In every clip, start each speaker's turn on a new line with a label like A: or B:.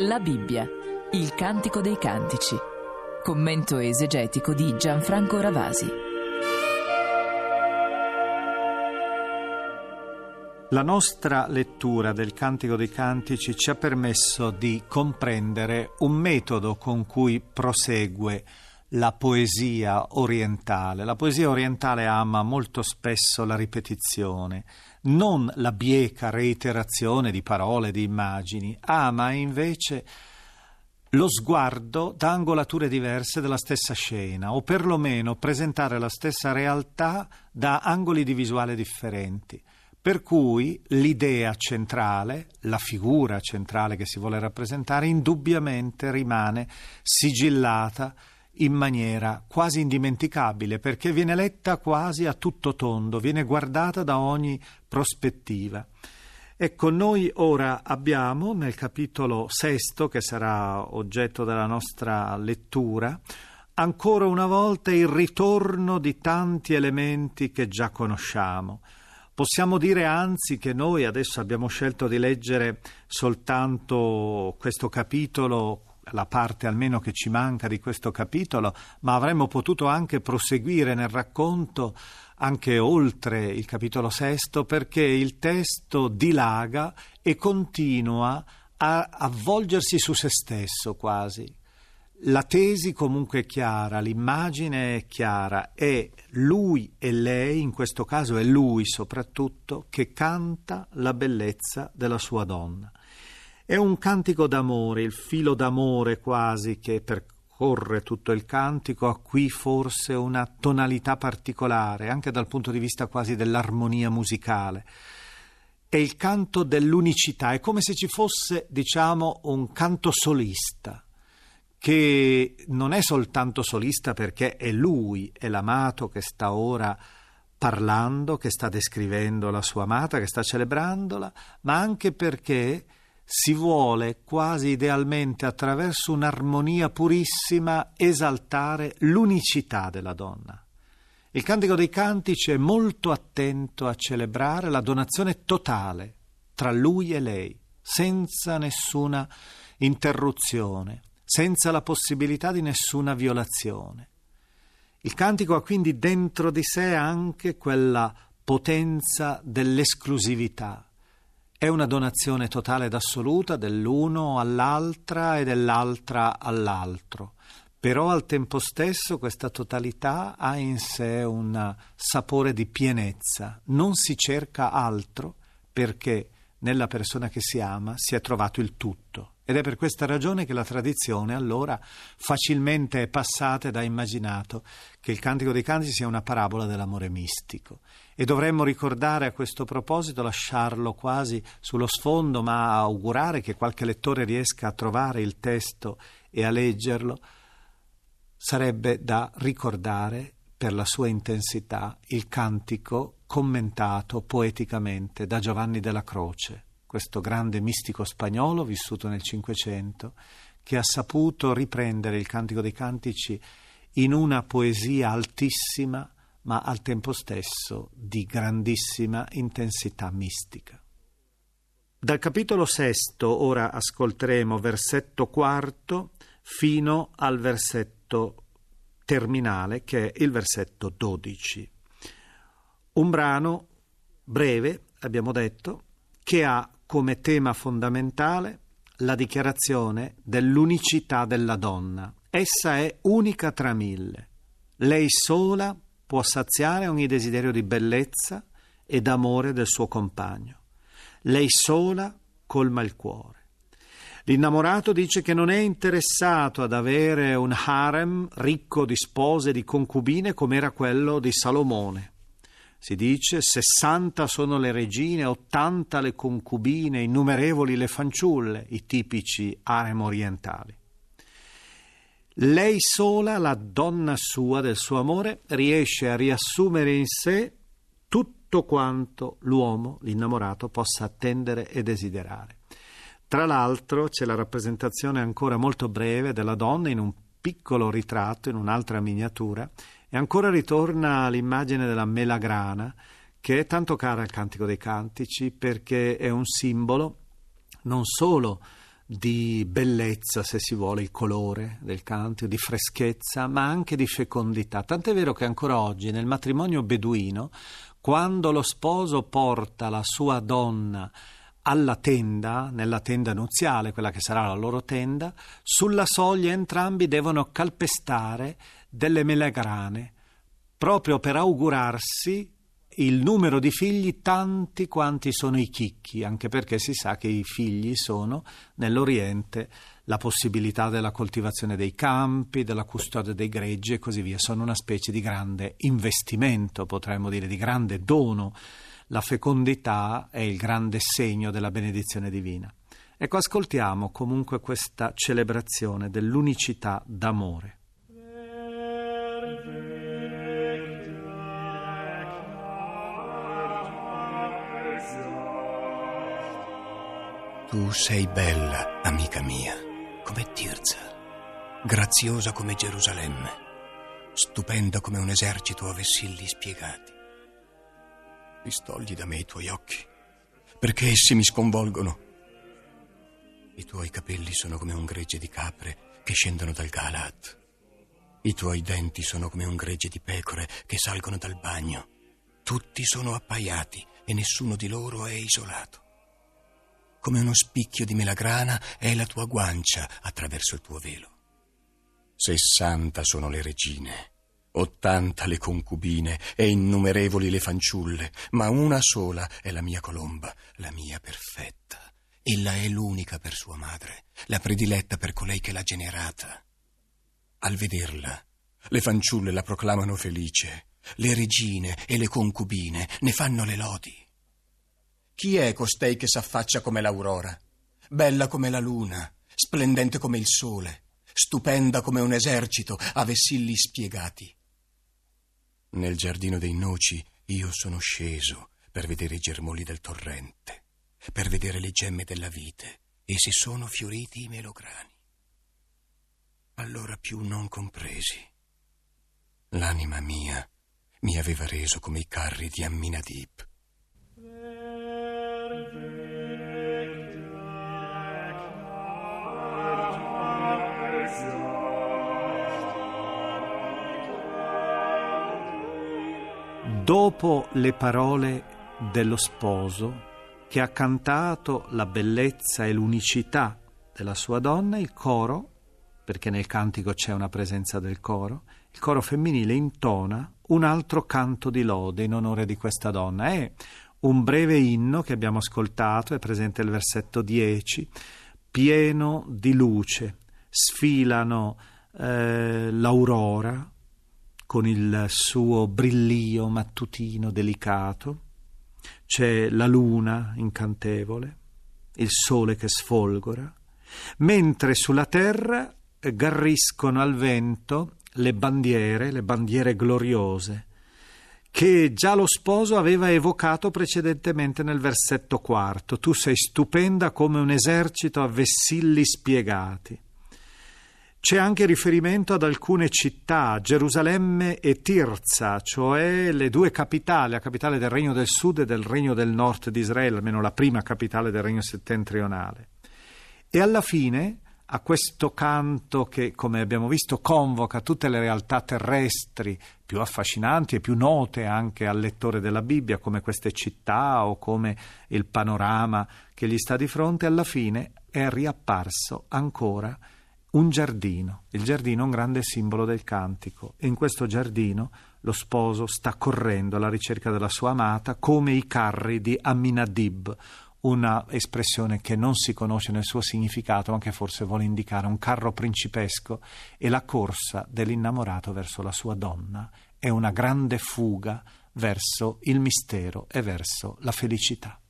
A: La Bibbia, il Cantico dei Cantici. Commento esegetico di Gianfranco Ravasi.
B: La nostra lettura del Cantico dei Cantici ci ha permesso di comprendere un metodo con cui prosegue la poesia orientale. La poesia orientale ama molto spesso la ripetizione, non la bieca reiterazione di parole, di immagini, ama invece lo sguardo da angolature diverse della stessa scena, o perlomeno presentare la stessa realtà da angoli di visuale differenti. Per cui l'idea centrale, la figura centrale che si vuole rappresentare, indubbiamente rimane sigillata in maniera quasi indimenticabile perché viene letta quasi a tutto tondo, viene guardata da ogni prospettiva. Ecco, noi ora abbiamo nel capitolo sesto, che sarà oggetto della nostra lettura, ancora una volta il ritorno di tanti elementi che già conosciamo. Possiamo dire anzi che noi adesso abbiamo scelto di leggere soltanto questo capitolo la parte almeno che ci manca di questo capitolo, ma avremmo potuto anche proseguire nel racconto anche oltre il capitolo sesto perché il testo dilaga e continua a avvolgersi su se stesso quasi. La tesi comunque è chiara, l'immagine è chiara, è lui e lei, in questo caso è lui soprattutto, che canta la bellezza della sua donna. È un cantico d'amore, il filo d'amore quasi che percorre tutto il cantico ha qui forse una tonalità particolare, anche dal punto di vista quasi dell'armonia musicale. È il canto dell'unicità, è come se ci fosse, diciamo, un canto solista che non è soltanto solista perché è lui, è l'amato che sta ora parlando, che sta descrivendo la sua amata, che sta celebrandola, ma anche perché si vuole quasi idealmente attraverso un'armonia purissima esaltare l'unicità della donna. Il Cantico dei Cantici è molto attento a celebrare la donazione totale tra lui e lei, senza nessuna interruzione, senza la possibilità di nessuna violazione. Il cantico ha quindi dentro di sé anche quella potenza dell'esclusività, è una donazione totale ed assoluta dell'uno all'altra e dell'altra all'altro. Però al tempo stesso questa totalità ha in sé un sapore di pienezza, non si cerca altro perché nella persona che si ama si è trovato il tutto. Ed è per questa ragione che la tradizione allora facilmente è passata ed ha immaginato che il Cantico dei Canti sia una parabola dell'amore mistico. E dovremmo ricordare a questo proposito, lasciarlo quasi sullo sfondo, ma augurare che qualche lettore riesca a trovare il testo e a leggerlo, sarebbe da ricordare per la sua intensità il cantico commentato poeticamente da Giovanni della Croce questo grande mistico spagnolo vissuto nel Cinquecento, che ha saputo riprendere il Cantico dei Cantici in una poesia altissima, ma al tempo stesso di grandissima intensità mistica. Dal capitolo sesto ora ascolteremo versetto quarto fino al versetto terminale che è il versetto dodici. Un brano breve, abbiamo detto, che ha come tema fondamentale la dichiarazione dell'unicità della donna. Essa è unica tra mille. Lei sola può saziare ogni desiderio di bellezza e d'amore del suo compagno. Lei sola colma il cuore. L'innamorato dice che non è interessato ad avere un harem ricco di spose e di concubine come era quello di Salomone si dice 60 sono le regine, 80 le concubine, innumerevoli le fanciulle, i tipici harem orientali. Lei sola, la donna sua del suo amore, riesce a riassumere in sé tutto quanto l'uomo, l'innamorato, possa attendere e desiderare. Tra l'altro c'è la rappresentazione ancora molto breve della donna in un piccolo ritratto, in un'altra miniatura, e ancora ritorna l'immagine della melagrana, che è tanto cara al Cantico dei Cantici perché è un simbolo non solo di bellezza, se si vuole, il colore del cantico, di freschezza, ma anche di fecondità. Tant'è vero che ancora oggi nel matrimonio beduino, quando lo sposo porta la sua donna alla tenda, nella tenda nuziale, quella che sarà la loro tenda, sulla soglia entrambi devono calpestare delle melegrane, proprio per augurarsi il numero di figli tanti quanti sono i chicchi, anche perché si sa che i figli sono nell'Oriente la possibilità della coltivazione dei campi, della custodia dei greggi e così via, sono una specie di grande investimento, potremmo dire, di grande dono. La fecondità è il grande segno della benedizione divina. Ecco, ascoltiamo comunque questa celebrazione dell'unicità d'amore.
C: Tu sei bella, amica mia, come Tirza, graziosa come Gerusalemme, stupenda come un esercito a vessilli spiegati. Distogli da me i tuoi occhi, perché essi mi sconvolgono. I tuoi capelli sono come un gregge di capre che scendono dal Galat. I tuoi denti sono come un gregge di pecore che salgono dal bagno. Tutti sono appaiati e nessuno di loro è isolato come uno spicchio di melagrana è la tua guancia attraverso il tuo velo. Sessanta sono le regine, ottanta le concubine e innumerevoli le fanciulle, ma una sola è la mia colomba, la mia perfetta. Ella è l'unica per sua madre, la prediletta per colei che l'ha generata. Al vederla, le fanciulle la proclamano felice, le regine e le concubine ne fanno le lodi. Chi è costei che s'affaccia come l'aurora? Bella come la luna, splendente come il sole, stupenda come un esercito a vessilli spiegati. Nel giardino dei noci io sono sceso per vedere i germogli del torrente, per vedere le gemme della vite, e si sono fioriti i melograni. Allora più non compresi. L'anima mia mi aveva reso come i carri di Amminadib
B: dopo le parole dello sposo che ha cantato la bellezza e l'unicità della sua donna, il coro, perché nel cantico c'è una presenza del coro, il coro femminile intona un altro canto di lode in onore di questa donna. È un breve inno che abbiamo ascoltato, è presente il versetto 10, pieno di luce, sfilano eh, l'aurora, con il suo brillio mattutino delicato, c'è la luna incantevole, il sole che sfolgora, mentre sulla terra garriscono al vento le bandiere, le bandiere gloriose, che già lo sposo aveva evocato precedentemente nel versetto quarto. Tu sei stupenda come un esercito a vessilli spiegati. C'è anche riferimento ad alcune città, Gerusalemme e Tirza, cioè le due capitali, la capitale del Regno del Sud e del Regno del Nord di Israele, almeno la prima capitale del Regno settentrionale. E alla fine, a questo canto che, come abbiamo visto, convoca tutte le realtà terrestri più affascinanti e più note anche al lettore della Bibbia, come queste città o come il panorama che gli sta di fronte, alla fine è riapparso ancora un giardino. Il giardino è un grande simbolo del cantico e in questo giardino lo sposo sta correndo alla ricerca della sua amata come i carri di Aminadib, una espressione che non si conosce nel suo significato, ma che forse vuole indicare un carro principesco e la corsa dell'innamorato verso la sua donna è una grande fuga verso il mistero e verso la felicità.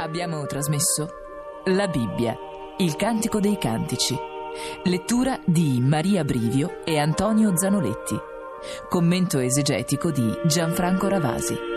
A: Abbiamo trasmesso La Bibbia, il Cantico dei Cantici. Lettura di Maria Brivio e Antonio Zanoletti. Commento esegetico di Gianfranco Ravasi.